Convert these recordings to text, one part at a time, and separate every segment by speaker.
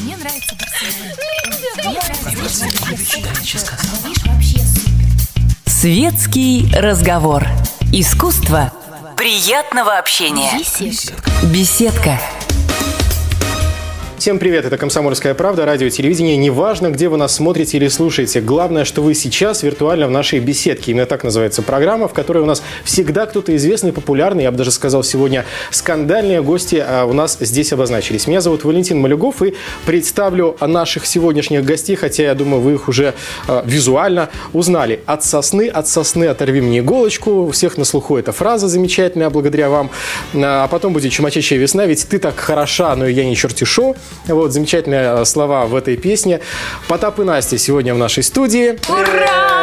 Speaker 1: Мне нравится Вообще
Speaker 2: Светский разговор. Искусство приятного общения. Беседка.
Speaker 3: Всем привет, это «Комсомольская правда», радио, телевидение. Неважно, где вы нас смотрите или слушаете. Главное, что вы сейчас виртуально в нашей беседке. Именно так называется программа, в которой у нас всегда кто-то известный, популярный, я бы даже сказал, сегодня скандальные гости а у нас здесь обозначились. Меня зовут Валентин Малюгов и представлю наших сегодняшних гостей, хотя я думаю, вы их уже э, визуально узнали. От сосны, от сосны оторви мне иголочку. У всех на слуху эта фраза замечательная, благодаря вам. А потом будет чумачащая весна, ведь ты так хороша, но я не чертишу. Вот, замечательные слова в этой песне. Потап и Настя сегодня в нашей студии.
Speaker 4: Ура!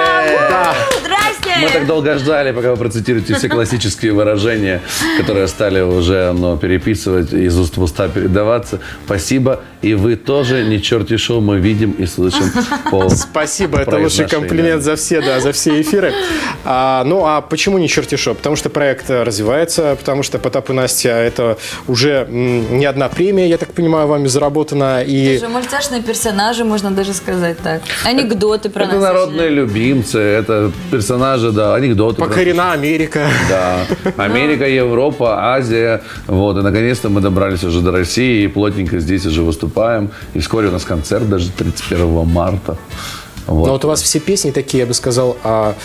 Speaker 3: Да.
Speaker 4: Здрасте!
Speaker 5: Мы так долго ждали, пока вы процитируете все классические выражения, которые стали уже ну, переписывать, из уст в уста передаваться. Спасибо. И вы тоже, не черти шоу, мы видим и слышим по
Speaker 3: Спасибо, это лучший комплимент за все, да, за все эфиры. А, ну, а почему не чертишо? Потому что проект развивается, потому что Потап и Настя это уже не одна премия, я так понимаю, вами заработана. И
Speaker 4: Даже мультяшные персонажи, можно даже сказать так. Анекдоты про
Speaker 5: Это
Speaker 4: нас.
Speaker 5: народные любимцы, это персонажи, да, анекдоты. про-
Speaker 3: покорена Америка.
Speaker 5: Да. Америка, Европа, Азия. Вот. И наконец-то мы добрались уже до России и плотненько здесь уже выступаем. И вскоре у нас концерт даже 31 марта. Вот.
Speaker 3: Но вот у вас все песни такие, я бы сказал, а,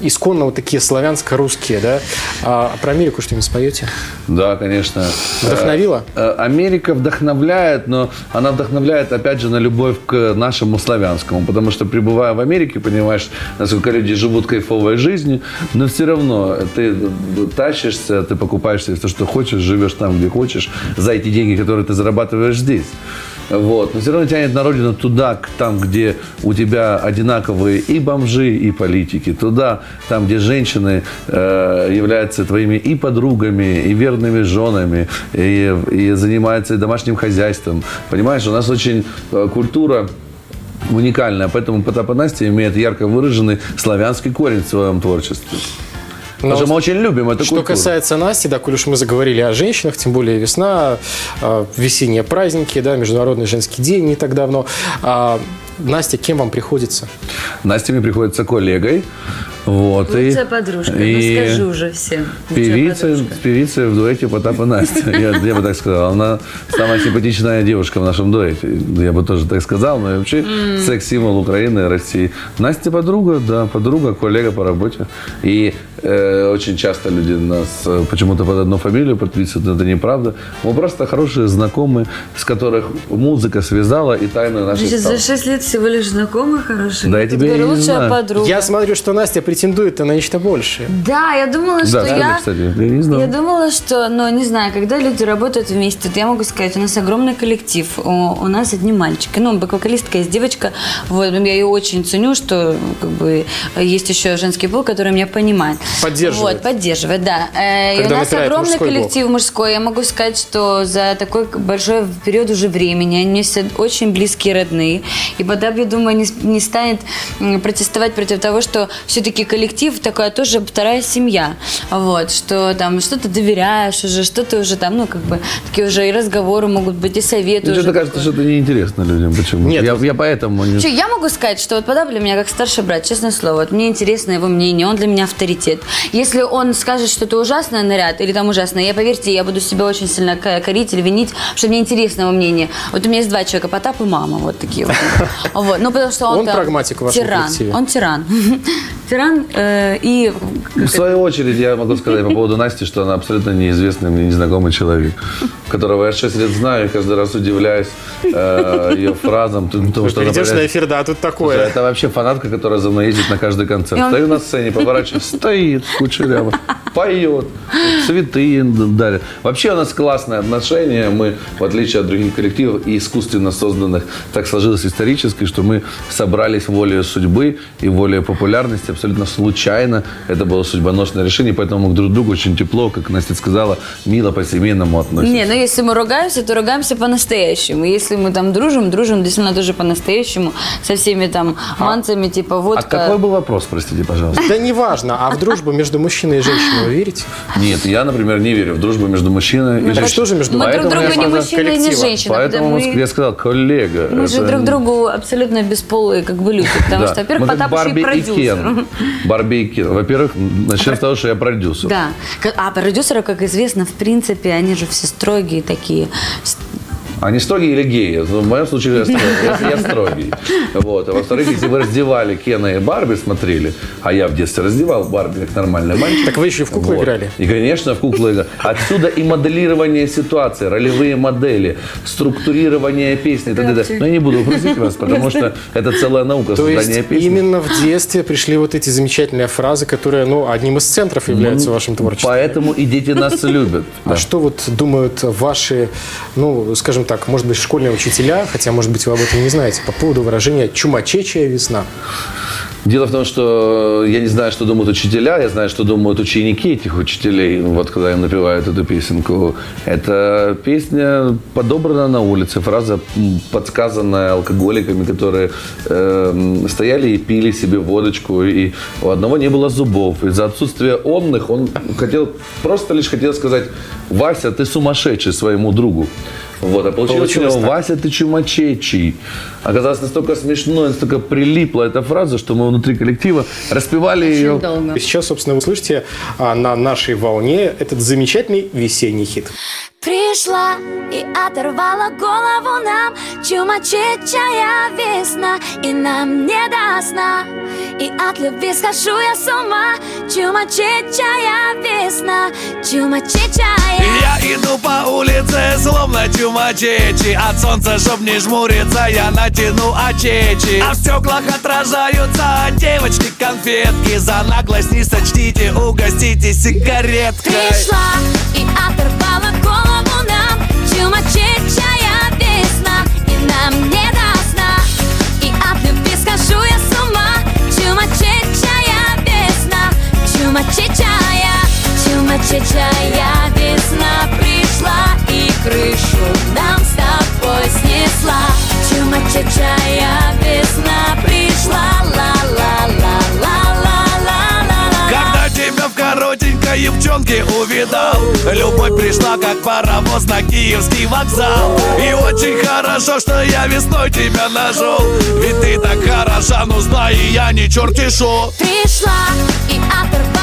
Speaker 3: исконно вот такие славянско-русские, да? А про Америку что-нибудь споете?
Speaker 5: Да, конечно.
Speaker 3: Вдохновила?
Speaker 5: Э, э, Америка вдохновляет, но она вдохновляет, опять же, на любовь к нашему славянскому. Потому что, пребывая в Америке, понимаешь, насколько люди живут кайфовой жизнью, но все равно ты тащишься, ты покупаешь себе все, что хочешь, живешь там, где хочешь, за эти деньги, которые ты зарабатываешь здесь. Вот. Но все равно тянет на родину туда, там, где у тебя одинаковые и бомжи, и политики. Туда, там, где женщины э, являются твоими и подругами, и верными женами, и, и занимаются домашним хозяйством. Понимаешь, у нас очень э, культура уникальная, поэтому Потап и Настя имеет ярко выраженный славянский корень в своем творчестве. Потому что мы очень любим эту
Speaker 3: Что
Speaker 5: культуру.
Speaker 3: касается Насти, да, коль уж мы заговорили о женщинах, тем более весна, а, весенние праздники, да, Международный женский день не так давно. А, Настя, кем вам приходится?
Speaker 5: Настя мне приходится коллегой. Вот, и,
Speaker 4: Лучшая подружка, ну скажи уже всем.
Speaker 5: Певица,
Speaker 4: подружка.
Speaker 5: певица в дуэте Потап и Настя. Я, я бы так сказал. Она самая симпатичная девушка в нашем дуэте. Я бы тоже так сказал. Но и вообще секс-символ Украины и России. Настя подруга, да, подруга, коллега по работе. И э, очень часто люди нас э, почему-то под одну фамилию подписывают, но это неправда. Мы просто хорошие знакомые, с которых музыка связала и тайну нашей
Speaker 4: Значит,
Speaker 5: стала.
Speaker 4: за 6 лет всего лишь знакомые хорошие.
Speaker 5: Да, я тебе и
Speaker 4: лучшая
Speaker 5: знаю.
Speaker 4: подруга.
Speaker 3: Я смотрю, что Настя претендует на нечто большее.
Speaker 4: Да, я думала, что
Speaker 5: Да,
Speaker 4: я...
Speaker 5: кстати, я не знал.
Speaker 4: Я думала, что, ну, не знаю, когда люди работают вместе, то я могу сказать, у нас огромный коллектив, у, у нас одни мальчики. Ну, бэк-вокалистка есть девочка, вот, я ее очень ценю, что, как бы, есть еще женский пол, который меня понимает.
Speaker 3: Поддерживает.
Speaker 4: Вот, поддерживает, да. Э, и у
Speaker 3: Когда
Speaker 4: нас огромный
Speaker 3: мужской
Speaker 4: коллектив мужской. Я могу сказать, что за такой большой период уже времени они все очень близкие родные. И Бадаб, я думаю, не, не станет протестовать против того, что все-таки коллектив такая тоже вторая семья. Вот, что там что-то доверяешь уже, что-то уже там, ну, как бы, такие уже и разговоры могут быть, и советы
Speaker 5: Мне
Speaker 4: уже.
Speaker 5: кажется, что это неинтересно людям. Почему?
Speaker 3: Нет,
Speaker 5: я, я поэтому не...
Speaker 4: Чё, я могу сказать, что вот Подап для меня как старший брат, честное слово. Вот мне интересно его мнение, он для меня авторитет. Если он скажет что-то ужасное наряд или там ужасное, я, поверьте, я буду себя очень сильно ко- корить или винить, что мне интересно его мнение. Вот у меня есть два человека, Потап и мама, вот такие вот. Вот, ну потому что он
Speaker 3: Он
Speaker 4: там
Speaker 3: прагматик в вашем
Speaker 4: тиран.
Speaker 3: коллективе.
Speaker 4: Он тиран. Тиран э, и...
Speaker 5: В свою очередь, я могу сказать по поводу Насти, что она абсолютно неизвестный мне незнакомый человек, которого я 6 лет знаю и каждый раз удивляюсь э, ее фразам. Потому что она
Speaker 3: Перейдешь на эфир, да, а тут такое.
Speaker 5: Это вообще фанатка, которая за мной ездит на каждый концерт.
Speaker 4: Он-
Speaker 5: Стою на сцене, поворачиваюсь, стоит кучеряво, поет, цветы дарит. Вообще у нас классные отношения. Мы, в отличие от других коллективов и искусственно созданных, так сложилось исторически, что мы собрались волей судьбы и волей популярности абсолютно случайно. Это было судьбоносное решение, поэтому мы к друг другу очень тепло, как Настя сказала, мило по-семейному относимся.
Speaker 4: Не, ну если мы ругаемся, то ругаемся по-настоящему. Если мы там дружим, дружим действительно тоже по-настоящему, со всеми там манцами, типа
Speaker 5: А
Speaker 4: водка.
Speaker 5: какой был вопрос, простите, пожалуйста?
Speaker 3: Да неважно, а в дружбу между мужчиной и женщиной Вы верите?
Speaker 5: Нет, я, например, не верю в дружбу между мужчиной и
Speaker 3: Это
Speaker 5: женщиной.
Speaker 3: что же между
Speaker 6: Мы друг не
Speaker 5: сказал
Speaker 6: мужчина и не женщина.
Speaker 5: Поэтому я сказал, коллега.
Speaker 6: Мы же друг другу абсолютно бесполые как бы люди. Потому что, во-первых,
Speaker 5: Мы как
Speaker 6: Потап еще и
Speaker 5: Барби и
Speaker 6: продюсер.
Speaker 5: Кен. Во-первых, начнем с того, что я продюсер.
Speaker 6: Да. А продюсеры, как известно, в принципе, они же все строгие такие.
Speaker 5: Они строгие или геи? Ну, В моем случае я строгий. Я, я строгий. Вот. А во-вторых, если вы раздевали Кена и Барби, смотрели, а я в детстве раздевал Барби как нормальный мальчик.
Speaker 3: Так вы еще и в куклы
Speaker 5: Вот.
Speaker 3: играли?
Speaker 5: И, конечно, в куклы играли. Отсюда и моделирование ситуации, ролевые модели, структурирование песни и так далее. Но я не буду грузить вас, потому что это целая наука
Speaker 3: То
Speaker 5: создания
Speaker 3: есть
Speaker 5: песни.
Speaker 3: именно в детстве пришли вот эти замечательные фразы, которые, ну, одним из центров являются в вашем творчестве.
Speaker 5: Поэтому и дети нас любят.
Speaker 3: А что вот думают ваши, ну, скажем так, может быть, школьные учителя, хотя, может быть, вы об этом не знаете, по поводу выражения «чумачечья весна»?
Speaker 5: Дело в том, что я не знаю, что думают учителя, я знаю, что думают ученики этих учителей, вот когда им напевают эту песенку. Эта песня подобрана на улице, фраза подсказанная алкоголиками, которые э, стояли и пили себе водочку, и у одного не было зубов. Из-за отсутствия онных он хотел, просто лишь хотел сказать, Вася, ты сумасшедший своему другу. Вот, а получилось,
Speaker 3: Получилось так.
Speaker 5: Вася, ты чумачечий. Оказалось настолько смешно, настолько прилипла эта фраза, что мы внутри коллектива распевали ее.
Speaker 6: Очень долго.
Speaker 3: И сейчас, собственно, вы слышите а, на нашей волне этот замечательный весенний хит.
Speaker 4: Пришла и оторвала голову нам. Чумачечая весна И нам не до сна. И от любви схожу я с ума. Чумачечая весна Чумачечая
Speaker 7: Я иду по улице, словно чумачечи От солнца, чтоб не жмуриться, я натяну очечи. А в стеклах отражаются девочки конфетки. За наглость не сочтите, угостите сигареткой.
Speaker 4: Пришла и оторвала Чумачечая весна И нам не до сна. И от любви схожу я с ума. Чумачечая весна Чумачечая Чумачечая весна пришла И крышу нам с тобой снесла. Чумачечая весна пришла
Speaker 7: коротенькой юбчонке увидал. Любовь пришла, как паровоз на киевский вокзал. И очень хорошо, что я весной тебя нашел. Ведь ты так хороша, ну знай, я не чертишу.
Speaker 4: Пришла и оторвала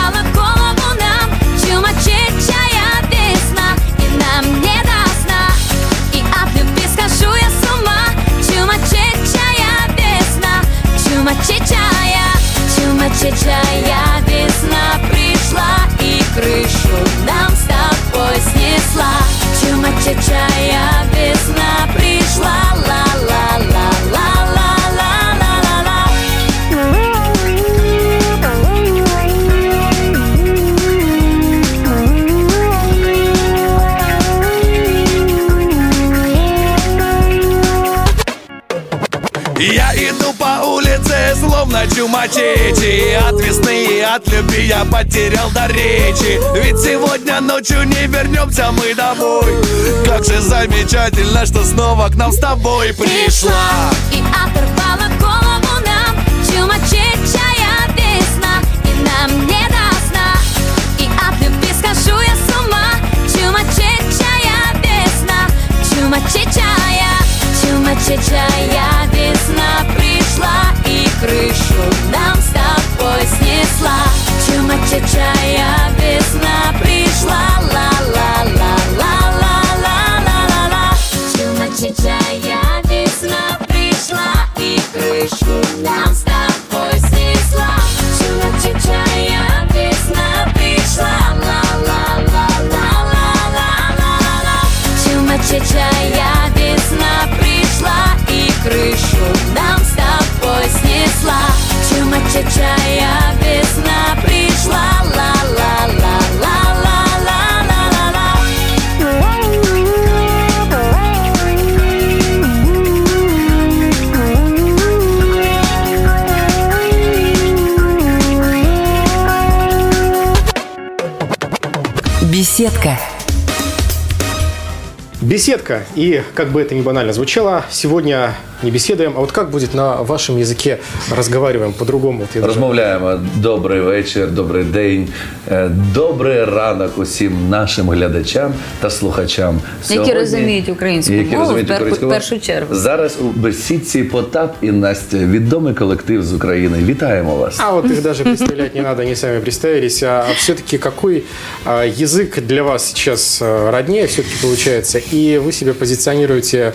Speaker 7: чумачечи И От весны и от любви я потерял до речи. Ведь сегодня ночью не вернемся мы домой. Как же замечательно, что снова к нам с тобой пришла.
Speaker 4: И оторвала голову нам. Чумачечая весна И нам не до сна. И от любви схожу я с ума. Чумачечая весна Чумачечая Чумачечая весна крышу нам с тобой снесла. Чумачечая весна пришла
Speaker 2: Беседка.
Speaker 3: Беседка. И, как бы это ни банально звучало, сегодня не беседуем, а вот как будет на вашем языке разговариваем по-другому? Вот я даже-
Speaker 5: Розмовляємо добрий вечір, добрий день, е, добрий ранок усім нашим глядачам та слухачам.
Speaker 4: Які розуміють українську
Speaker 5: які
Speaker 4: мову,
Speaker 5: розуміють
Speaker 4: в пер-
Speaker 5: українську
Speaker 4: в
Speaker 5: мову.
Speaker 4: першу чергу.
Speaker 5: Зараз у бесідці Потап і Настя, відомий колектив з України. Вітаємо вас.
Speaker 3: А вот их даже представлять не надо, они сами представились. А все-таки какой а, язык для вас сейчас а, роднее все-таки получается? и вы себя позиционируете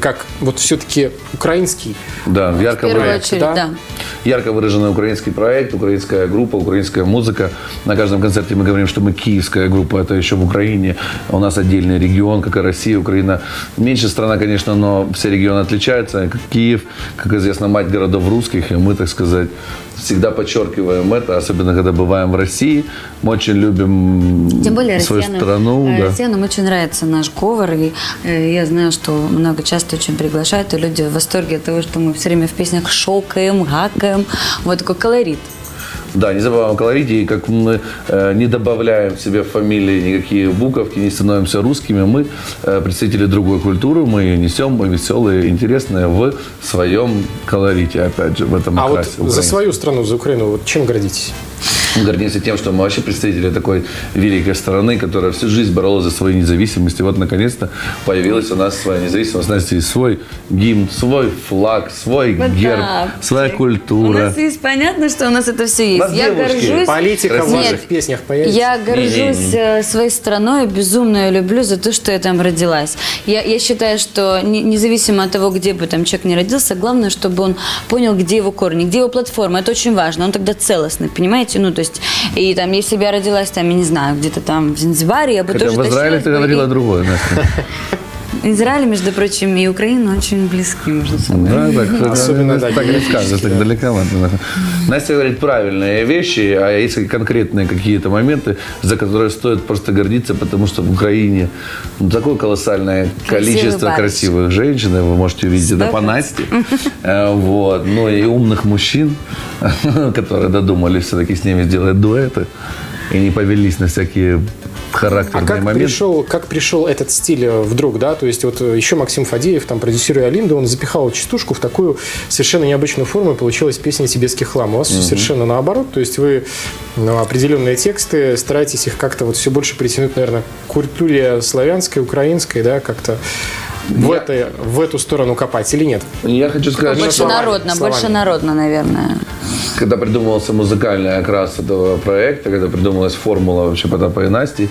Speaker 3: как вот все-таки украинский?
Speaker 5: Да, ярко выражен-
Speaker 4: очередь,
Speaker 3: да?
Speaker 4: да.
Speaker 5: ярко выраженный украинский проект, украинская группа, украинская музыка. На каждом концерте мы говорим, что мы киевская группа, это еще в Украине. У нас отдельный регион, как и Россия, Украина. Меньше страна, конечно, но все регионы отличаются. Как Киев, как известно, мать городов русских, и мы, так сказать, всегда подчеркиваем это, особенно когда бываем в России. Мы очень любим
Speaker 4: Тем более
Speaker 5: свою
Speaker 4: россиянам,
Speaker 5: страну.
Speaker 4: э,
Speaker 5: да.
Speaker 4: россиянам очень нравится наш говор. И э, я знаю, что много часто очень приглашают, и люди в восторге от того, что мы все время в песнях шокаем, гакаем. Вот такой колорит.
Speaker 5: Да, не забываем о колорите, и как мы э, не добавляем себе в фамилии никакие буковки, не становимся русскими, мы э, представители другой культуры, мы ее несем, мы веселые, интересные в своем колорите, опять же, в этом
Speaker 3: А вот
Speaker 5: окрасе
Speaker 3: за
Speaker 5: Украины.
Speaker 3: свою страну, за Украину, вот чем гордитесь?
Speaker 5: Гордимся тем, что мы вообще представители такой великой страны, которая всю жизнь боролась за свою независимость. И вот, наконец-то, появилась у нас своя независимость. У нас есть свой гимн, свой флаг, свой
Speaker 4: Вот
Speaker 5: герб,
Speaker 4: да.
Speaker 5: своя
Speaker 4: У
Speaker 5: культура.
Speaker 4: нас есть понятно, что у нас это все есть.
Speaker 5: нас
Speaker 4: Я
Speaker 5: девушки.
Speaker 4: горжусь.
Speaker 3: Политика в ваших песнях появится?
Speaker 4: Я горжусь э, своей страной, безумно ее люблю за то, что я там родилась. Я, я считаю, что не- независимо от того, где бы там человек не родился, главное, чтобы он понял, где его корни, где его платформа. Это очень важно. Он тогда целостный, понимаете? Ну, то есть, и там, если бы я родилась там, я не знаю, где-то там в Занзибаре, я бы
Speaker 5: Хотя
Speaker 4: тоже
Speaker 5: в Израиле ты говорила другое, Настя.
Speaker 4: Израиль, между прочим, и Украина очень близки между собой.
Speaker 5: Да, так,
Speaker 3: Особенно, да,
Speaker 5: так не скажешь, так
Speaker 3: да.
Speaker 5: далековато. да. Настя говорит правильные вещи, а есть конкретные какие-то моменты, за которые стоит просто гордиться, потому что в Украине ну, такое колоссальное количество красивых женщин, и вы можете увидеть это по Насте. Э, Вот. Ну и умных мужчин, которые додумались все-таки с ними сделать дуэты и не повелись на всякие
Speaker 3: А
Speaker 5: характерные
Speaker 3: как
Speaker 5: моменты.
Speaker 3: пришел, как пришел этот стиль э, вдруг, да? То есть вот э, еще Максим Фадеев, там, продюсируя Алинду, он запихал частушку в такую совершенно необычную форму, и получилась песня «Тибетский хлам». У вас все совершенно наоборот, то есть вы ну, определенные тексты стараетесь их как-то вот все больше притянуть, наверное, к культуре славянской, украинской, да, как-то в,
Speaker 5: Я-
Speaker 3: это, в эту сторону копать или нет?
Speaker 5: Я хочу сказать,
Speaker 3: Больше
Speaker 5: что
Speaker 4: Народно,
Speaker 3: словами.
Speaker 4: больше народно, наверное.
Speaker 5: когда придумывался музыкальный окрас этого проекта, когда придумалась формула вообще Потапа и Насти,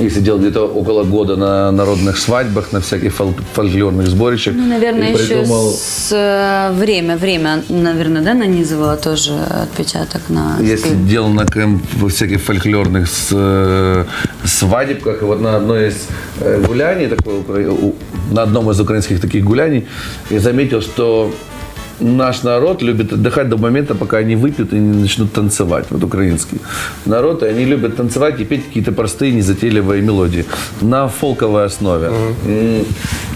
Speaker 5: я сидел где-то около года на народных свадьбах, на всяких фол- фольклорных сборищах.
Speaker 4: Ну, наверное,
Speaker 5: и
Speaker 4: еще
Speaker 5: придумал...
Speaker 4: с э, время, время, наверное, да, нанизывало тоже отпечаток на
Speaker 5: Я
Speaker 4: стиль.
Speaker 5: сидел на во всяких фольклорных с- э, свадебках, и вот на одной из э, гуляний, такой, на одном из украинских таких гуляний, я заметил, что наш народ любит отдыхать до момента, пока они выпьют и не начнут танцевать. Вот украинский народ, и они любят танцевать и петь какие-то простые, незатейливые мелодии на фолковой основе. М,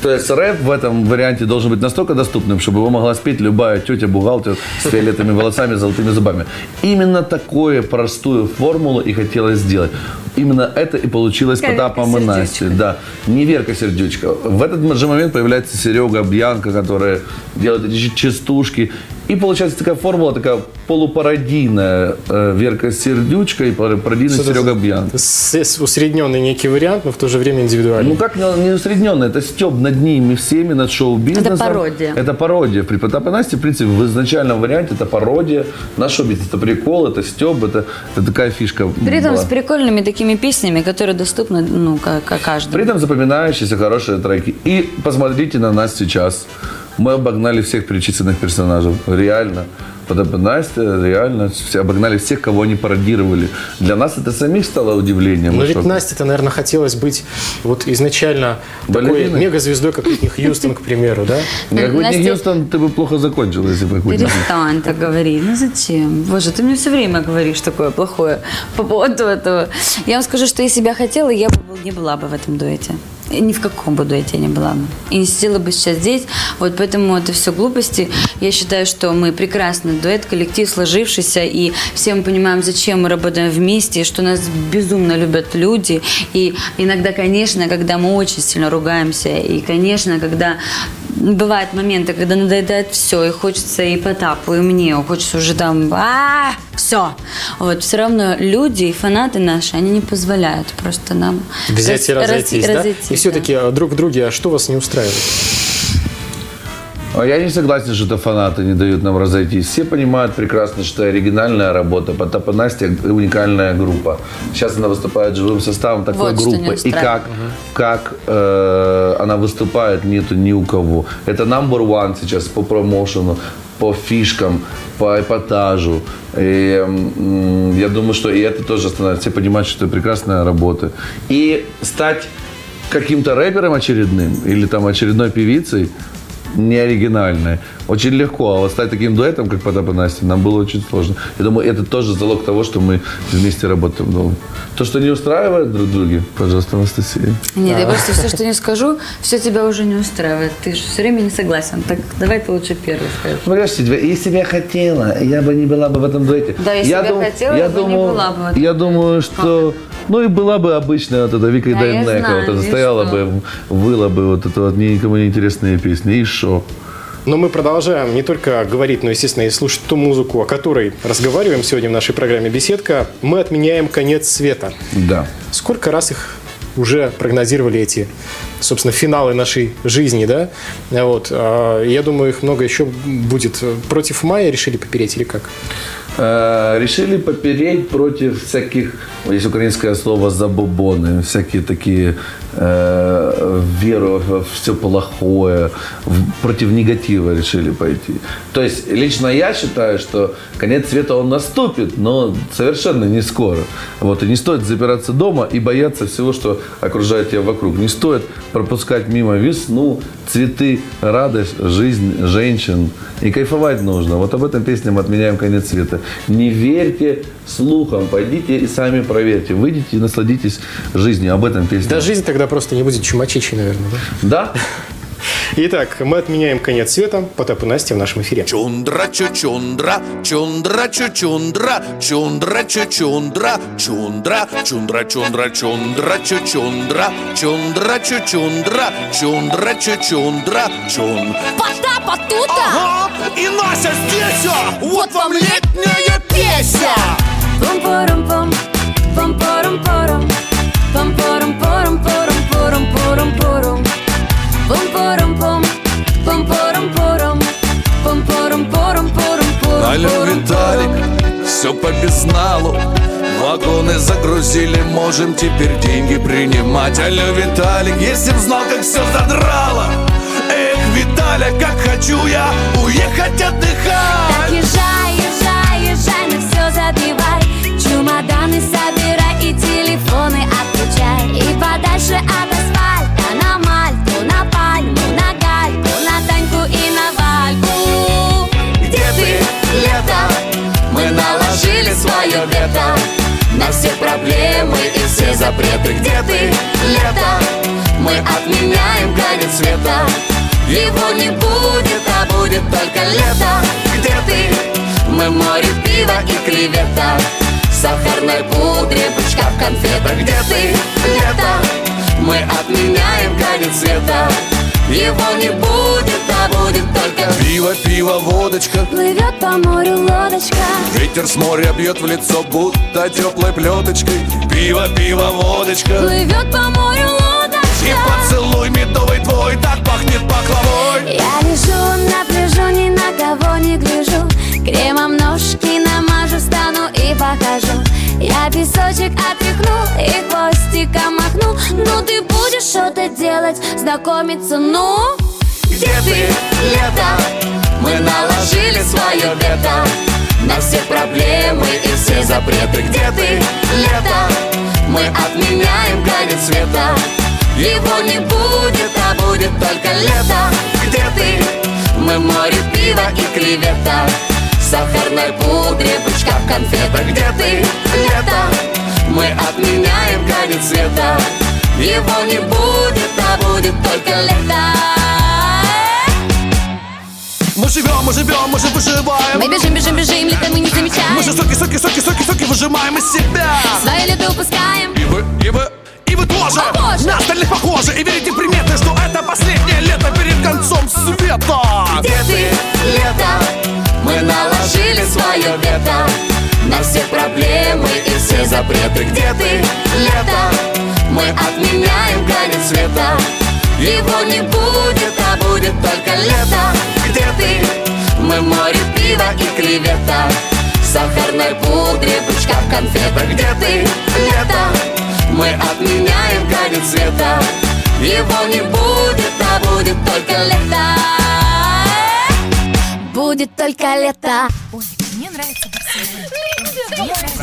Speaker 5: То есть рэп в этом варианте должен быть настолько доступным, чтобы его могла спеть любая тетя-бухгалтер с фиолетовыми волосами, золотыми зубами. Именно такую простую формулу и хотелось сделать. Именно это и получилось
Speaker 4: Как
Speaker 5: Потапом и Настей. Да, не Верка Сердючка. В этот же момент появляется Серега Бьянка, которая делает эти частушки. И получается такая формула, такая полупародийная э, Верка Сердючка и пар- пародийный
Speaker 3: Что-то
Speaker 5: Серега
Speaker 3: с- усредненный некий вариант, но в то же время индивидуальный.
Speaker 5: Ну как не, не усредненно, это стеб над ними всеми, над шоу-бизнесом.
Speaker 4: Это пародия.
Speaker 5: Это пародия. При Потапе и Насте, в принципе, в изначальном варианте это пародия. На шоу-бизнес это прикол, это стеб, это, это такая фишка
Speaker 4: При этом
Speaker 5: была.
Speaker 4: с прикольными такими песнями, которые доступны, ну, как, как каждому.
Speaker 5: При этом запоминающиеся хорошие треки. И посмотрите на нас сейчас. Мы обогнали всех перечисленных персонажей. Реально. Потом Настя, реально, все обогнали всех, кого они пародировали. Для нас это самих стало удивлением.
Speaker 3: Но
Speaker 5: и
Speaker 3: ведь. Насте-то, наверное, хотелось быть вот изначально такой
Speaker 5: Балериной?
Speaker 3: мегазвездой, как Уитни Хьюстон, к примеру, да?
Speaker 5: Как бы
Speaker 4: Настя-
Speaker 5: не Хьюстон, ты бы плохо закончил, если бы хоть
Speaker 4: Перестань так говорить. Ну зачем? Боже, ты мне все время говоришь такое плохое по поводу этого. Я вам скажу, что если бы я хотела, я бы не была бы в этом дуэте.
Speaker 8: Ни в каком дуэте я не была бы. И не сидела бы сейчас здесь. Вот поэтому это все глупости. Я считаю, что мы прекрасный дуэт, коллектив сложившийся, и все мы понимаем, зачем мы работаем вместе, и что нас безумно любят люди. И иногда, конечно, когда мы очень сильно ругаемся, и, конечно, когда бывают моменты, когда надоедает все, и хочется и Потапу, и мне, хочется уже там, а все. Вот, все равно люди и фанаты наши, они не позволяют просто нам
Speaker 3: Взять и
Speaker 8: раз-
Speaker 3: разойтись, да?
Speaker 8: разойтись,
Speaker 3: И все-таки друг в друге, а что вас не устраивает?
Speaker 5: А Я не согласен, что это фанаты не дают нам разойтись. Все понимают прекрасно, что оригинальная работа. Потап и Настя уникальная группа. Сейчас она выступает живым составом такой
Speaker 8: Вот
Speaker 5: группы. И как, как э, она выступает, нету ни у кого. Это number one сейчас по промоушену, по фишкам, по эпатажу. И, я думаю, что и это тоже останавливает. Все понимают, что это прекрасная работа. И стать каким-то рэпером очередным или там очередной певицей не оригинальной. Очень легко, а вот стать таким дуэтом, как Потап и Настя, нам было очень сложно. Я думаю, это тоже залог того, что мы вместе работаем долго. То, что не устраивает друг друга, пожалуйста, Анастасия.
Speaker 8: Нет, я просто все, что не скажу, все тебя уже не устраивает. Ты же все время не согласен. Так давай ты лучше первый скажешь.
Speaker 5: Понимаешь, тебя- если бы я хотела, я бы не была бы в этом дуэте.
Speaker 8: Да, если
Speaker 5: я
Speaker 8: бы я хотела, я бы не была бы в этом
Speaker 5: Я думаю, что... Ну и была бы обычная вот эта Вика
Speaker 8: Да,
Speaker 5: Дайнека, вот это стояла
Speaker 8: что?
Speaker 5: бы, выла бы вот это вот никому не интересные песни. И шо?
Speaker 3: Но мы продолжаем не только говорить, но, естественно, и слушать ту музыку, о которой разговариваем сегодня в нашей программе «Беседка». Мы отменяем конец света.
Speaker 5: Да.
Speaker 3: Сколько раз их уже прогнозировали эти, собственно, финалы нашей жизни, да? Вот. а, Я думаю, их много еще будет. Против мая решили попереть или как?
Speaker 5: Э, решили попереть против всяких, есть украинское слово забобоны, всякие такие э, веру во все плохое, в- против негатива решили пойти. То есть лично я считаю, что конец света он наступит, но совершенно не скоро. Вот, и не стоит запираться дома и бояться всего, что окружает тебя вокруг. Не стоит пропускать мимо весну, цветы, радость, жизнь женщин. И кайфовать нужно. Вот об этом песне мы отменяем конец света. Не верьте слухам, пойдите и сами проверьте. Выйдите и насладитесь жизнью. Об этом песня.
Speaker 3: Да жизнь тогда просто не будет чумачичей, наверное, да?
Speaker 5: Да?
Speaker 3: Итак, мы отменяем конец света. Потап и Настя в нашем эфире.
Speaker 7: Чундра чучундра, чундра чучундра, чундра чучундра, чундра, чундра чундра чундра чучундра, чундра чучундра, чундра чучундра, чун.
Speaker 4: Потапа тута!
Speaker 7: Ага, и Настя здесь, а! вот вам летняя песня!
Speaker 4: Пум-пурум-пум, пум-пурум-пурум, пум-пурум-пурум,
Speaker 7: все по безналу Вагоны загрузили, можем теперь деньги принимать. Алло, Виталик, если б знал, как все задрало. Эх, Виталя, как хочу я уехать
Speaker 4: Так и кревета Сахарной пудре, бычка в конфетах Где ты, лето? Мы отменяем конец света. Его не будет, а будет только
Speaker 7: Пиво, пиво, водочка.
Speaker 4: Плывет по морю лодочка.
Speaker 7: Ветер с моря бьет в лицо, будто теплой плеточкой. Пиво, пиво, водочка.
Speaker 4: Плывет по морю
Speaker 7: И
Speaker 4: лодочка
Speaker 7: поцелуй медовый твой Так пахнет пахлавой.
Speaker 4: Я лежу на пляжу, ни на кого не гляжу. Кремом ножки намажу, стану и покажу. Я песочек отряхну и хвостиком махну. Ну ты будешь что-то делать, знакомиться, ну? Где ты, лето? Мы наложили свое вето. На все проблемы и все запреты. Где ты, лето? Мы отменяем конец света. Его не будет, а будет только лето. Где ты? Мы море пива и кревета Сахарной пудре, бычка в конфетах Где ты? Лето. Мы отменяем конец света.
Speaker 1: Его не будет, а будет только лето.
Speaker 7: Мы живем, мы живем, мы же выживаем.
Speaker 1: Мы бежим, бежим, бежим, лето мы не замечаем.
Speaker 7: Мы же соки, соки, соки, соки, соки выжимаем из себя.
Speaker 1: Свое лето упускаем.
Speaker 7: И вы, и вы, и вы тоже.
Speaker 1: О, боже!
Speaker 7: На остальных похожи. И верите в приметы, что это последнее лето перед концом света.
Speaker 1: Где ты, лето? Мы наложили свое вето На все проблемы и все запреты. Где ты, лето? Мы отменяем конец света. Его не будет, а будет только лето. Где ты? Мы море пива и кревета В сахарной пудре, бычка в конфетах Где ты, лето? Мы отменяем конец света. Его не будет, а будет только лето Будет только лето
Speaker 9: Мне нравится Мне нравится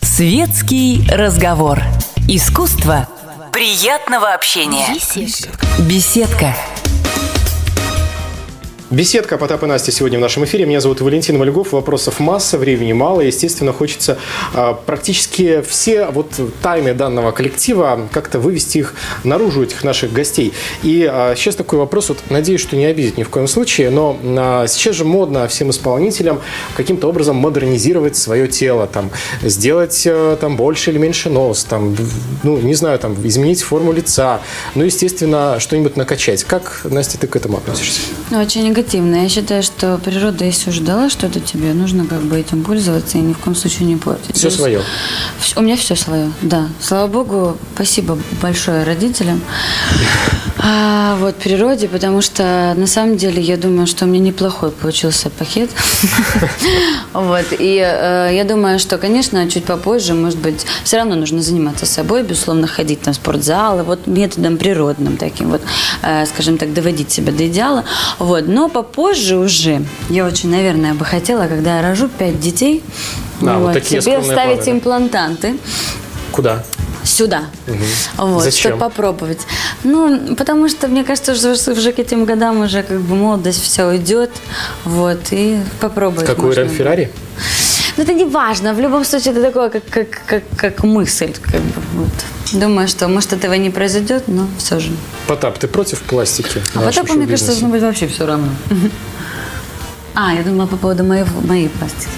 Speaker 2: Светский разговор. Искусство приятного общения. Беседка.
Speaker 3: Беседка Потап и Настя сегодня в нашем эфире. Меня зовут Валентин Вальгов. Вопросов масса, времени мало. Естественно, хочется а, практически все вот тайны данного коллектива как-то вывести их наружу, этих наших гостей. И а, сейчас такой вопрос, вот надеюсь, что не обидит ни в коем случае, но а, сейчас же модно всем исполнителям каким-то образом модернизировать свое тело, там, сделать а, там больше или меньше нос, там, ну, не знаю, там, изменить форму лица, ну, естественно, что-нибудь накачать. Как, Настя, ты к этому относишься?
Speaker 4: Очень негативно. Я считаю, что природа, если уже дала что-то тебе, нужно как бы этим пользоваться и ни в коем случае не портить.
Speaker 3: Все свое.
Speaker 4: У меня все свое, да. Слава богу, спасибо большое родителям. А, вот природе, потому что на самом деле я думаю, что у меня неплохой получился пакет. Вот. И э, я думаю, что, конечно, чуть попозже, может быть, все равно нужно заниматься собой, безусловно, ходить там в спортзалы, вот методом природным таким, вот, э, скажем так, доводить себя до идеала. Вот. Но попозже уже, я очень, наверное, бы хотела, когда я рожу пять детей,
Speaker 3: А, вот такие
Speaker 4: себе вставить
Speaker 3: планы, да?
Speaker 4: имплантанты
Speaker 3: Куда?
Speaker 4: сюда. Вот,
Speaker 3: Зачем?
Speaker 4: чтобы попробовать. Ну, потому что, мне кажется, уже, уже к этим годам уже как бы молодость все уйдет. Вот, и попробовать.
Speaker 3: Какой. Рен Феррари?
Speaker 4: Ну, это не важно. В любом случае, это такое, как, как, как, как мысль. Как бы, вот. Думаю, что, может, этого не произойдет, но все же.
Speaker 3: Потап, ты против пластики?
Speaker 4: А потом, мне кажется, должно быть вообще все равно. А, я думала по поводу моей, моей пластики.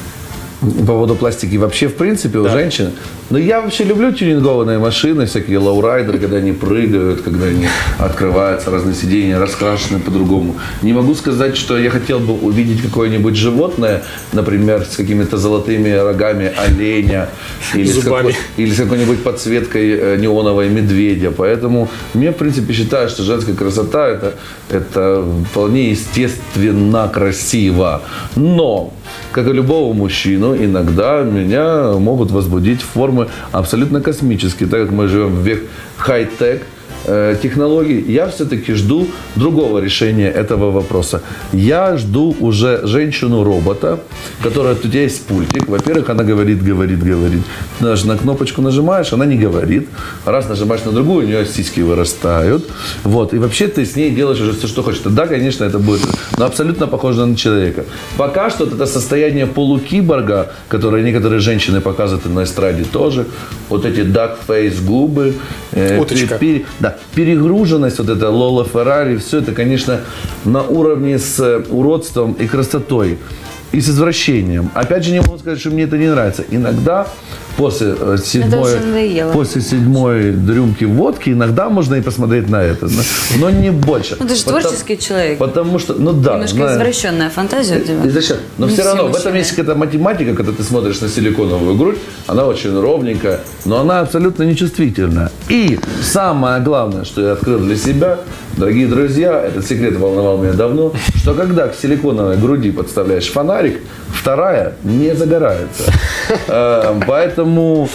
Speaker 5: По поводу пластики вообще, в принципе, у женщин. Но я вообще люблю тюнингованные машины, всякие лоурайдеры, когда они прыгают, когда они открываются, разные сиденья раскрашены по-другому. Не могу сказать, что я хотел бы увидеть какое-нибудь животное, например, с какими-то золотыми рогами оленя или с,
Speaker 3: Зубами.
Speaker 5: какой- или с какой-нибудь подсветкой э, неоновой медведя. Поэтому мне, в принципе, считаю, что женская красота это, это вполне естественно красиво. Но как и любого мужчину, иногда меня могут возбудить формы абсолютно космические, так как мы живем в век хай-тек, э, технологий, я все-таки жду другого решения этого вопроса. Я жду уже женщину-робота, которая у тебя есть пультик. Во-первых, она говорит, говорит, говорит. Ты даже на кнопочку нажимаешь, она не говорит. Раз нажимаешь на другую, у нее сиськи вырастают. Вот. И вообще ты с ней делаешь уже все, что хочешь. Да, конечно, это будет но абсолютно похоже на человека. Пока что это состояние полукиборга, которое некоторые женщины показывают на эстраде тоже, вот эти duck face губы, э,
Speaker 3: Уточка.
Speaker 5: пере- да, перегруженность, вот это Лола Феррари, все это, конечно, на уровне с э, уродством и красотой. И с извращением. Опять же, не могу сказать, что мне это не нравится. Иногда после э, седьмой,
Speaker 4: уже надоело.
Speaker 5: после седьмой рюмки водки иногда можно и посмотреть на это. Но, не больше.
Speaker 4: Ну, ты же
Speaker 5: Потому-
Speaker 4: творческий человек.
Speaker 5: Потому что, ну да,
Speaker 4: Немножко
Speaker 5: знаю.
Speaker 4: извращенная фантазия у тебя.
Speaker 5: Изначально. Но
Speaker 4: Не
Speaker 5: все равно в этом есть какая-то математика, когда ты смотришь на силиконовую грудь, она очень ровненькая, но она абсолютно нечувствительна. И самое главное, что я открыл для себя, дорогие друзья, этот секрет волновал меня давно, что когда к силиконовой груди подставляешь фонарик, вторая не загорается. Э, Поэтому,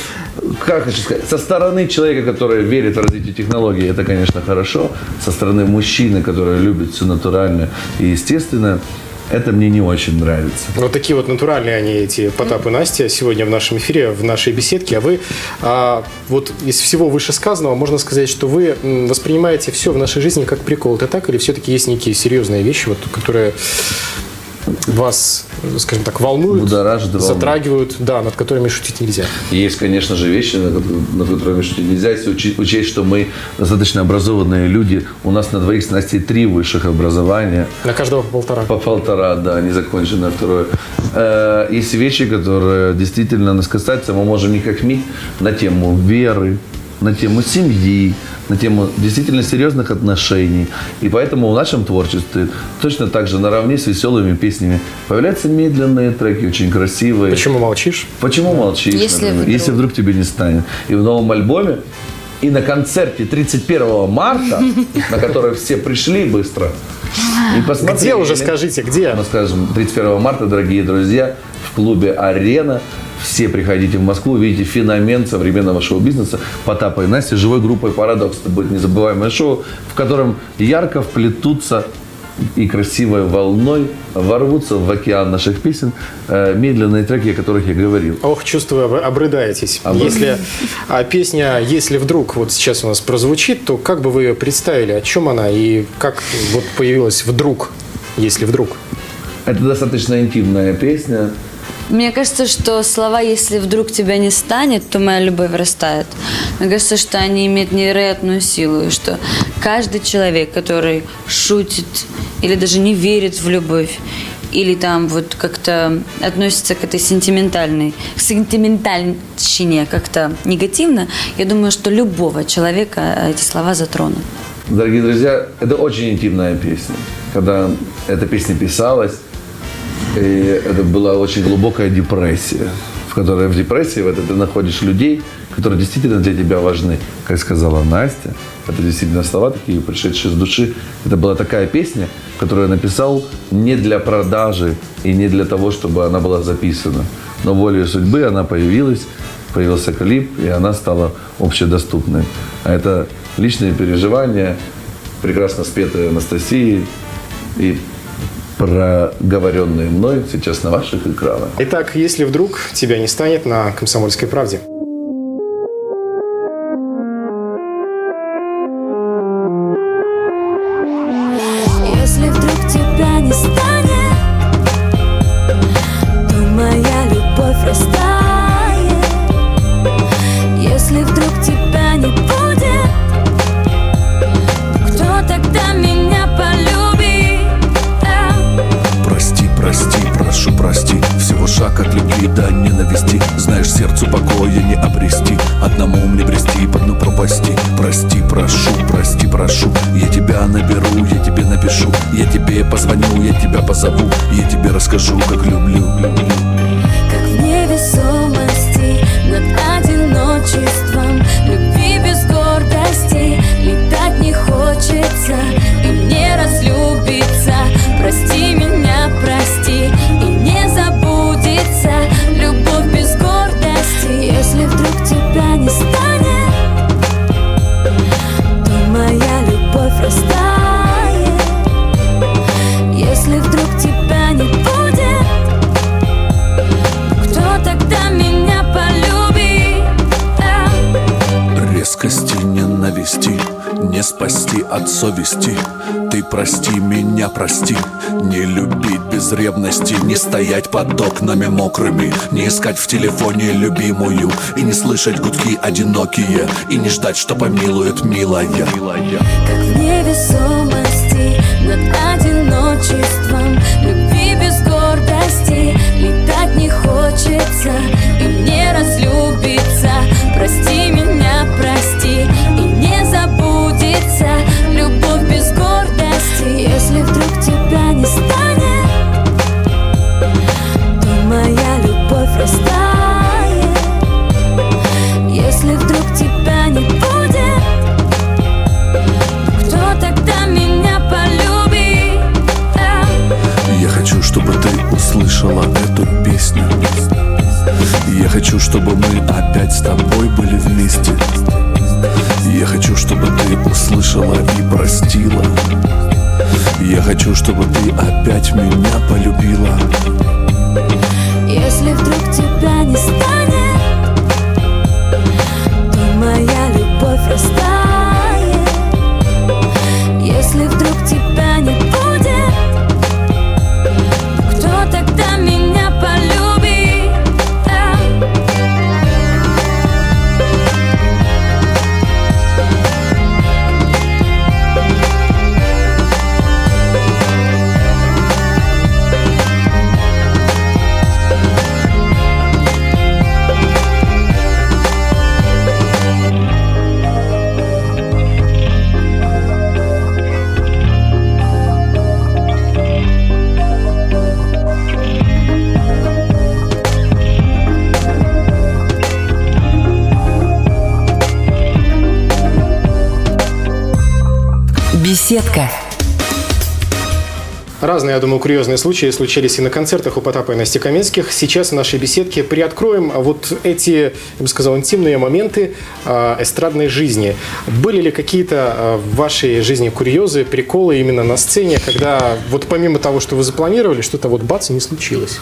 Speaker 5: как хочу сказать, со стороны человека, который верит в развитие технологий, это, конечно, хорошо. Со стороны мужчины, который любит все натуральное и естественное, это мне не очень нравится.
Speaker 3: Вот такие вот натуральные они, эти Потап и Настя, сегодня в нашем эфире, в нашей беседке. А вы, а, вот из всего вышесказанного, можно сказать, что вы воспринимаете все в нашей жизни как прикол. Это так? Или все-таки есть некие серьезные вещи, вот, которые вас, скажем так, волнуют,
Speaker 5: Будоражит,
Speaker 3: затрагивают, да, над которыми шутить нельзя.
Speaker 5: Есть, конечно же, вещи, на ко- на которые шутить нельзя, если учесть, что мы достаточно образованные люди. У нас на двоих с Настей три высших образования.
Speaker 3: На каждого по полтора.
Speaker 5: По полтора, да, незаконченное второе. Э, Есть вещи, которые действительно нас касаются. Мы можем не как ми на тему веры, на тему семьи, на тему действительно серьезных отношений. И поэтому в нашем творчестве точно так же наравне с веселыми песнями появляются медленные треки, очень красивые.
Speaker 3: Почему молчишь?
Speaker 5: Почему молчишь?
Speaker 4: Если
Speaker 5: например?
Speaker 4: вдруг.
Speaker 5: Если вдруг тебе не станет. И в новом альбоме, и на концерте 31 марта, на который все пришли быстро, и посмотрели.
Speaker 3: Где уже, скажите, где?
Speaker 5: Ну, скажем, 31 марта, дорогие друзья, в клубе «Арена». Все приходите в Москву, увидите феномен современного шоу-бизнеса Потапа и Настя живой группой «Парадокс». Это будет незабываемое шоу, в котором ярко вплетутся и красивой волной ворвутся в океан наших песен э, медленные треки, о которых я говорил.
Speaker 3: Ох, чувствую, вы обрыдаетесь.
Speaker 5: Обры-
Speaker 3: Если а песня, если вдруг вот сейчас у нас прозвучит, то как бы вы ее представили, о чем она и как вот появилась вдруг, если вдруг?
Speaker 5: Это достаточно интимная песня.
Speaker 4: Мне кажется, что слова «если вдруг тебя не станет, то моя любовь растает». Мне кажется, что они имеют невероятную силу, и что каждый человек, который шутит или даже не верит в любовь, или там вот как-то относится к этой сентиментальной, к сентиментальщине как-то негативно, я думаю, что любого человека эти слова затронут.
Speaker 5: Дорогие друзья, это очень интимная песня. Когда эта песня писалась, и это была очень глубокая депрессия, в которой в депрессии в этой ты находишь людей, которые действительно для тебя важны. Как сказала Настя, это действительно слова такие, пришедшие с души. Это была такая песня, которую я написал не для продажи и не для того, чтобы она была записана. Но волей судьбы она появилась, появился клип, и она стала общедоступной. А это личные переживания, прекрасно спетые Анастасией и проговоренные мной сейчас на ваших экранах.
Speaker 3: Итак, если вдруг тебя не станет на «Комсомольской правде».
Speaker 7: Совести. Ты прости меня, прости. Не любить без ревности Не стоять под окнами мокрыми Не искать в телефоне любимую И не слышать гудки одинокие И не ждать, что помилует милая.
Speaker 1: Как в невесомости над одиночеством Любви без гордости Летать не хочется И мне разлюбиться. Прости меня, прости И не забудется Если вдруг тебя не станет То моя любовь растает Если вдруг тебя не будет кто тогда меня полюбит? А?
Speaker 7: Я хочу, чтобы ты услышала эту песню Я хочу, чтобы мы опять с тобой были вместе Я хочу, чтобы ты услышала и простила Я хочу, чтобы ты опять меня полюбила.
Speaker 1: Если вдруг тебя не станет То моя любовь растает. Если вдруг тебя
Speaker 2: Беседка.
Speaker 3: Разные, я думаю, курьезные случаи случились и на концертах у Потапа и Насти Каменских. Сейчас в нашей беседке приоткроем вот эти, я бы сказал, интимные моменты э, эстрадной жизни. Были ли какие-то э, в вашей жизни курьезы, приколы именно на сцене, когда вот помимо того, что вы запланировали, что-то вот бац, и не случилось?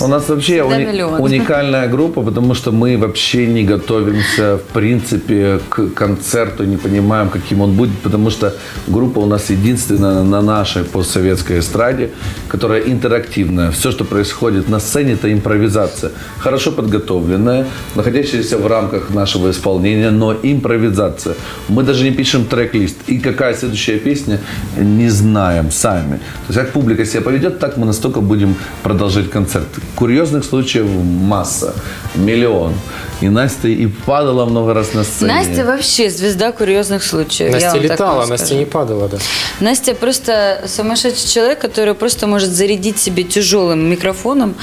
Speaker 5: У нас вообще уни- уникальная группа, потому что мы вообще не готовимся, в принципе, к концерту, не понимаем, каким он будет, потому что группа у нас единственная на нашей постсоветской эстраде, которая интерактивная. Все, что происходит на сцене, это импровизация. Хорошо подготовленная, находящаяся в рамках нашего исполнения, но импровизация. Мы даже не пишем трек-лист. И какая следующая песня, не знаем сами. То есть, как публика себя поведет, так мы настолько будем продолжать концерт. Курьезных случаев масса, миллион. И Настя и падала много раз на сцене.
Speaker 4: Настя вообще звезда курьезных случаев.
Speaker 3: Настя летала, Настя не падала, да.
Speaker 4: Настя просто сумасшедший человек, который просто может зарядить себе тяжелым микрофоном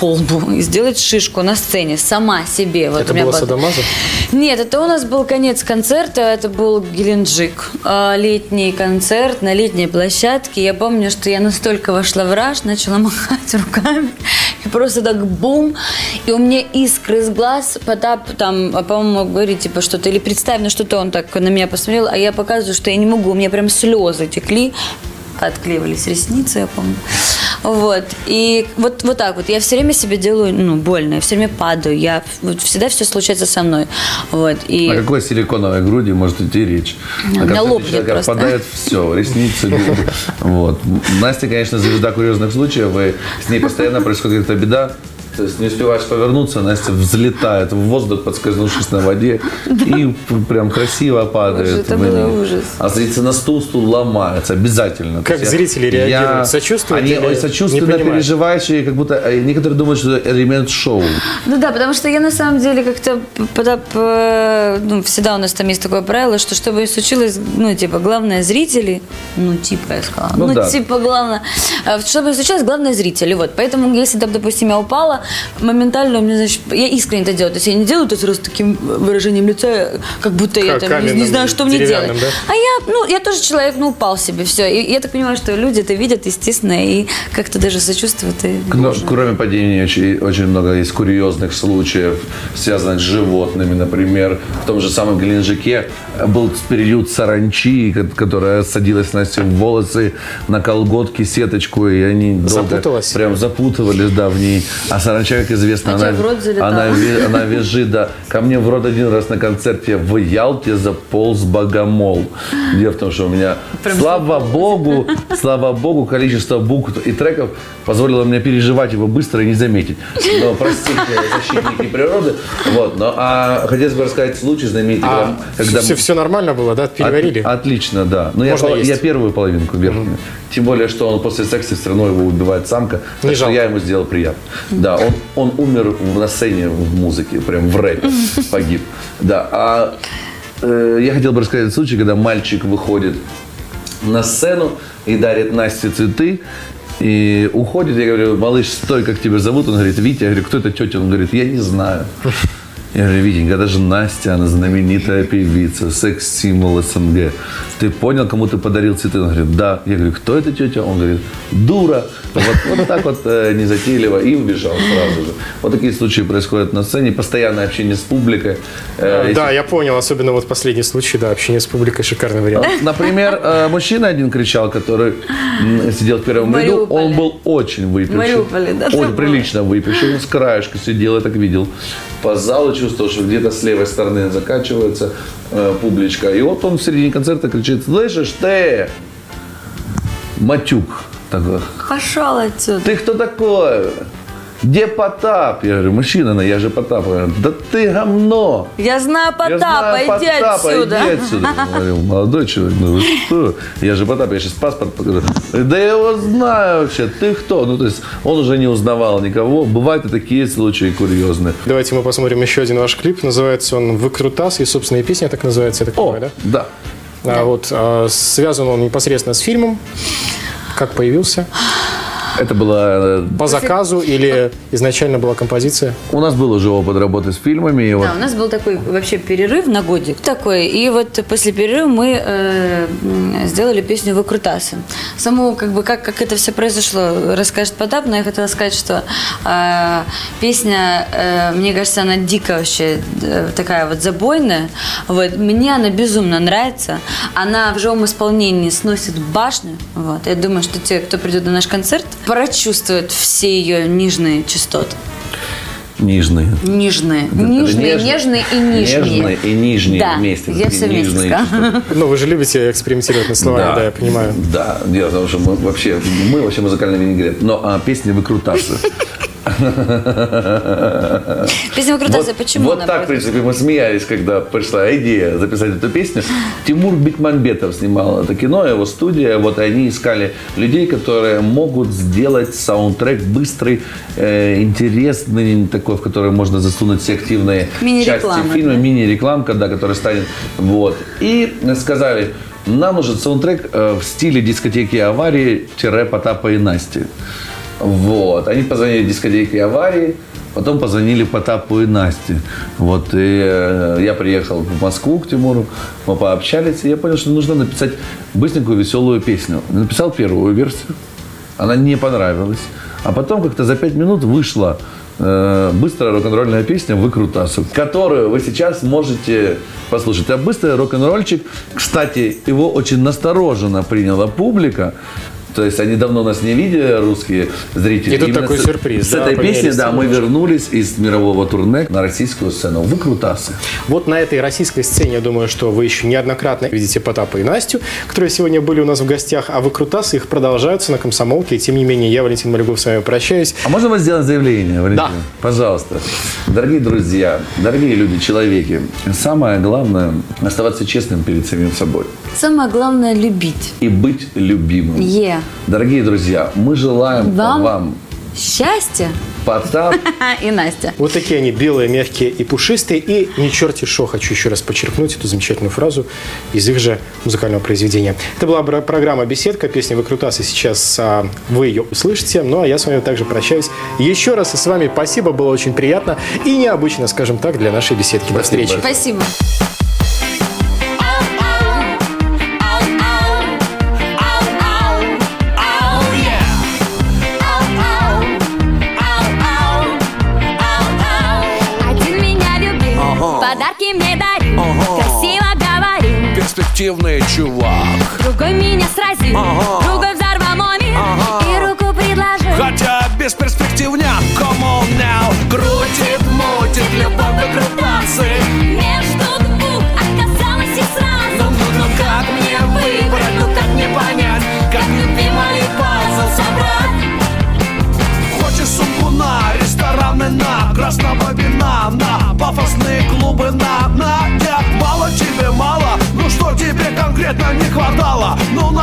Speaker 4: по лбу и сделать шишку на сцене сама себе. Вот
Speaker 3: Это
Speaker 4: у меня
Speaker 3: было
Speaker 4: была-
Speaker 3: Садамаза?
Speaker 4: Нет, это у нас был конец концерта, это был Геленджик. А, Летний концерт на летней площадке. Я помню, что я настолько вошла в раж, начала махать руками. Просто так бум. И у меня искры из глаз. Потап там, а, по-моему, говорит типа что-то. Или представь, ну что-то он так на меня посмотрел. А я показываю, что я не могу. У меня прям слезы текли. Отклеивались ресницы, я помню. Вот. И вот, вот так вот. Я все время себе делаю ну, больно. Я все время падаю. Я, вот всегда все случается со мной. Вот. И...
Speaker 5: О какой силиконовой груди может идти речь? На концерте
Speaker 4: лопнет просто.
Speaker 5: Отпадает все, ресницы. Вот. Настя, конечно, звезда курьезных случаев, и с ней постоянно происходит какая-то беда. То есть не успеваешь повернуться, Настя взлетает в воздух, подскользнувшись на воде, и прям красиво падает.
Speaker 4: Это было ужас.
Speaker 5: А садится на стул, стул ломается обязательно.
Speaker 3: Как
Speaker 5: я-
Speaker 3: зрители реагируют? Сочувствуют
Speaker 5: Они
Speaker 3: или
Speaker 5: сочувственно переживающие, как будто э, некоторые думают, что это элемент шоу.
Speaker 4: Ну да, потому что я на самом деле как-то ну, всегда у нас там есть такое правило, что чтобы случилось, ну, типа, главное зрители, ну, типа, я сказала,
Speaker 5: Ну
Speaker 4: ну,
Speaker 5: да.
Speaker 4: типа, главное, э, чтобы случилось, главное зрители, вот, поэтому, если, там, допустим, я упала, моментально меня, значит, я искренне это делаю, то есть я не делаю это сразу таким выражением лица, как будто я
Speaker 3: Как
Speaker 4: там, не, знаю, что мне делать.
Speaker 3: да?
Speaker 4: А я, ну, я тоже человек, ну, упал себе, все, и я так понимаю, что люди это видят, естественно, и как-то даже сочувствуют, и
Speaker 5: Но,
Speaker 4: можно.
Speaker 5: кроме падений, очень, очень много есть курьезных случаев, связанных с животными. Например, в том же самом Геленджике был период саранчи, ко- которая садилась Насте в волосы, на колготки, сеточку, и они долго
Speaker 3: Запуталась?
Speaker 5: прям запутывались, да, в ней. А саранча, как известно,
Speaker 4: А
Speaker 5: она,
Speaker 4: тебе в рот залетала?
Speaker 5: она, ви- она визжит, да. Ко мне в рот один раз на концерте в Ялте заполз богомол. Дело в том, что у меня, слава богу, слава богу, количество букв и треков позволило мне переживать его быстро и не заметить. Но простите, защитники природы. Вот, но, а хотелось бы рассказать случай знаменитый,
Speaker 3: А
Speaker 5: когда,
Speaker 3: все, все нормально было, да? Переварили?
Speaker 5: От- отлично, да. Но я,
Speaker 3: Можно
Speaker 5: пол-
Speaker 3: есть.
Speaker 5: я первую половинку верхнюю. Тем более, что он после секса все равно его убивает самка. Так
Speaker 3: Не
Speaker 5: что
Speaker 3: жалко.
Speaker 5: я ему сделал приятно. Да, он, он умер на сцене в музыке, прям в рэпе погиб. Да, а э, я хотел бы рассказать случай, когда мальчик выходит на сцену и дарит Насте цветы. И уходит, я говорю, малыш, стой, как тебя зовут? Он говорит, Витя. Я говорю, кто это тетя? Он говорит, я не знаю. Я говорю, Витенька, это же Настя, она знаменитая певица, секс-символ СНГ. Ты понял, кому ты подарил цветы? Он говорит, да. Я говорю, кто это тетя? Он говорит, дура. Вот, вот так вот э, незатейливо и убежал сразу же. Вот такие случаи происходят на сцене. Постоянное общение с публикой. Э, если
Speaker 3: Да, я понял, особенно вот последний случай, да, общение с публикой, шикарный вариант.
Speaker 5: Например, э, мужчина один кричал, который сидел в первом ряду, он был очень выпивший.
Speaker 4: Мариуполе, да,
Speaker 5: Очень прилично выпивший. Он с краешка сидел, я так видел. По залу чувствовал, что где-то с левой стороны закачивается э, публичка. И вот он в середине концерта кричит, слышишь, ты, матюк. Такой,
Speaker 4: Пошел отсюда.
Speaker 5: ты кто такой? Где Потап? Я говорю, мужчина, ну, я же Потап. Он говорит, да ты говно.
Speaker 4: Я знаю
Speaker 5: Я
Speaker 4: Потапа,
Speaker 5: знаю
Speaker 4: иди
Speaker 5: Потапа,
Speaker 4: отсюда.
Speaker 5: Иди отсюда. Я говорю, молодой человек, ну вы что? Я же Потап, я сейчас паспорт покажу. Да я его знаю вообще, ты кто? Ну, то есть он уже не узнавал никого. Бывают и такие случаи курьезные.
Speaker 3: Давайте мы посмотрим еще один ваш клип. Называется он «Выкрутас», и собственная песня так называется, я так
Speaker 5: О,
Speaker 3: понимаю, да?
Speaker 5: да.
Speaker 3: А вот а, связан он непосредственно с фильмом. Как появился?
Speaker 5: Это было... э,
Speaker 3: По заказу или изначально была композиция?
Speaker 5: У нас был уже опыт работы с фильмами. И вот
Speaker 4: Да, у нас был такой вообще перерыв на годик такой. И вот после перерыва мы э, сделали песню «Выкрутасы». Саму, как бы, как, как это все произошло, расскажет Потап, но я хотела сказать, что э, песня, э, мне кажется, она дико вообще э, такая вот забойная. Вот. Мне она безумно нравится. Она в живом исполнении сносит башню. Вот. Я думаю, что те, кто придет на наш концерт, прочувствуют все ее нижние частоты.
Speaker 5: нижние.
Speaker 4: Нижные.
Speaker 5: Это
Speaker 4: Нижные,
Speaker 5: нежно-
Speaker 4: нежные и нижние.
Speaker 5: Нежные и нижние
Speaker 4: да,
Speaker 5: вместе.
Speaker 4: Я все вместе
Speaker 5: нижние
Speaker 4: сказала.
Speaker 3: Ну, вы же любите экспериментировать над словами, да, я понимаю.
Speaker 5: Да, дело в том, что мы вообще, мы вообще музыкальный винегрет, но а, песни выкрутасы.
Speaker 4: Песня «Выкрутасы»,
Speaker 5: Вот-
Speaker 4: почему
Speaker 5: Вот так, в принципе, мы смеялись, когда пришла идея записать эту песню. Тимур Бекмамбетов снимал это кино, его студия. Вот они искали людей, которые могут сделать саундтрек быстрый, э, интересный, такой, в который можно засунуть все активные части фильма,
Speaker 4: да?
Speaker 5: мини-рекламка, да, которая станет. Вот. И сказали, нам нужен саундтрек э, в стиле дискотеки аварии-Потапа и Насти. Вот. Они позвонили дискотеке аварии, потом позвонили Потапу и Насте. Вот. И э, я приехал в Москву к Тимуру, мы пообщались, и я понял, что нужно написать быстренькую, веселую песню. Написал первую версию, она не понравилась. А потом как-то за пять минут вышла э, быстрая рок-н-ролльная песня «Выкрутасы», которую вы сейчас можете послушать. А быстрый рок-н-ролльчик, кстати, его очень настороженно приняла публика. То есть они давно нас не видели, русские зрители.
Speaker 3: И тут
Speaker 5: Именно
Speaker 3: такой
Speaker 5: с-
Speaker 3: сюрприз,
Speaker 5: С
Speaker 3: да,
Speaker 5: этой песни, да, мы вернулись из мирового турне на российскую сцену. Выкрутасы.
Speaker 3: Вот на этой российской сцене, я думаю, что вы еще неоднократно видите Потапа и Настю, которые сегодня были у нас в гостях, а выкрутасы их продолжаются на комсомолке. И тем не менее, я, Валентин Малюгов, с вами прощаюсь.
Speaker 5: А можно вам сделать заявление, Валентин?
Speaker 3: Да.
Speaker 5: Пожалуйста. Дорогие друзья, дорогие люди, человеки, самое главное – оставаться честным перед самим собой
Speaker 4: Самое главное – любить.
Speaker 5: и быть любимым.
Speaker 4: Е.
Speaker 5: Дорогие друзья, мы желаем
Speaker 4: Вам?
Speaker 5: вам
Speaker 4: Счастье
Speaker 5: Потап,
Speaker 4: и Настя.
Speaker 3: Вот такие они белые, мягкие и пушистые. И не черти шо, хочу еще раз подчеркнуть эту замечательную фразу из их же музыкального произведения. Это была программа «Беседка», песня «Выкрутасы». Сейчас а, вы ее услышите. Ну, а я с вами также прощаюсь. Еще раз и с вами спасибо, было очень приятно и необычно, скажем так, для нашей беседки. До
Speaker 5: Спасибо
Speaker 3: встречи.
Speaker 4: Спасибо.
Speaker 7: Перспективный чувак.
Speaker 1: Другой меня сразил, другой взорвал мой мир и руку предложил.
Speaker 7: Хотя без перспективня Come on now. Крутит, мутит, любовь выкрутасы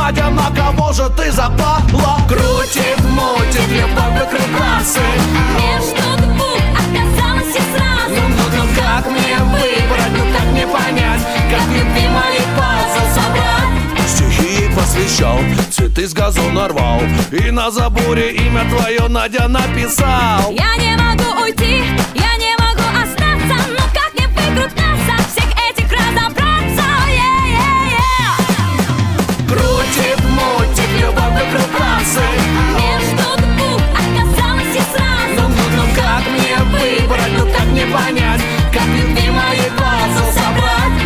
Speaker 7: Надя, на кого же ты запала? Крутит, мутит, любовь выкрутасы
Speaker 1: Между двух оказалось и сразу.
Speaker 7: Ну, ну, ну как мне выбрать, ну как мне понять? Как любимый пазл собрать? Стихи посвящал, цветы с газона рвал И на заборе имя твое Надя написал.
Speaker 1: Я не могу уйти, я
Speaker 7: понять Как любимый пазл собрать.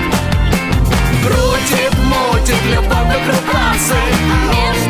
Speaker 7: Крутит, мутит, любовь выкрутасы
Speaker 1: Между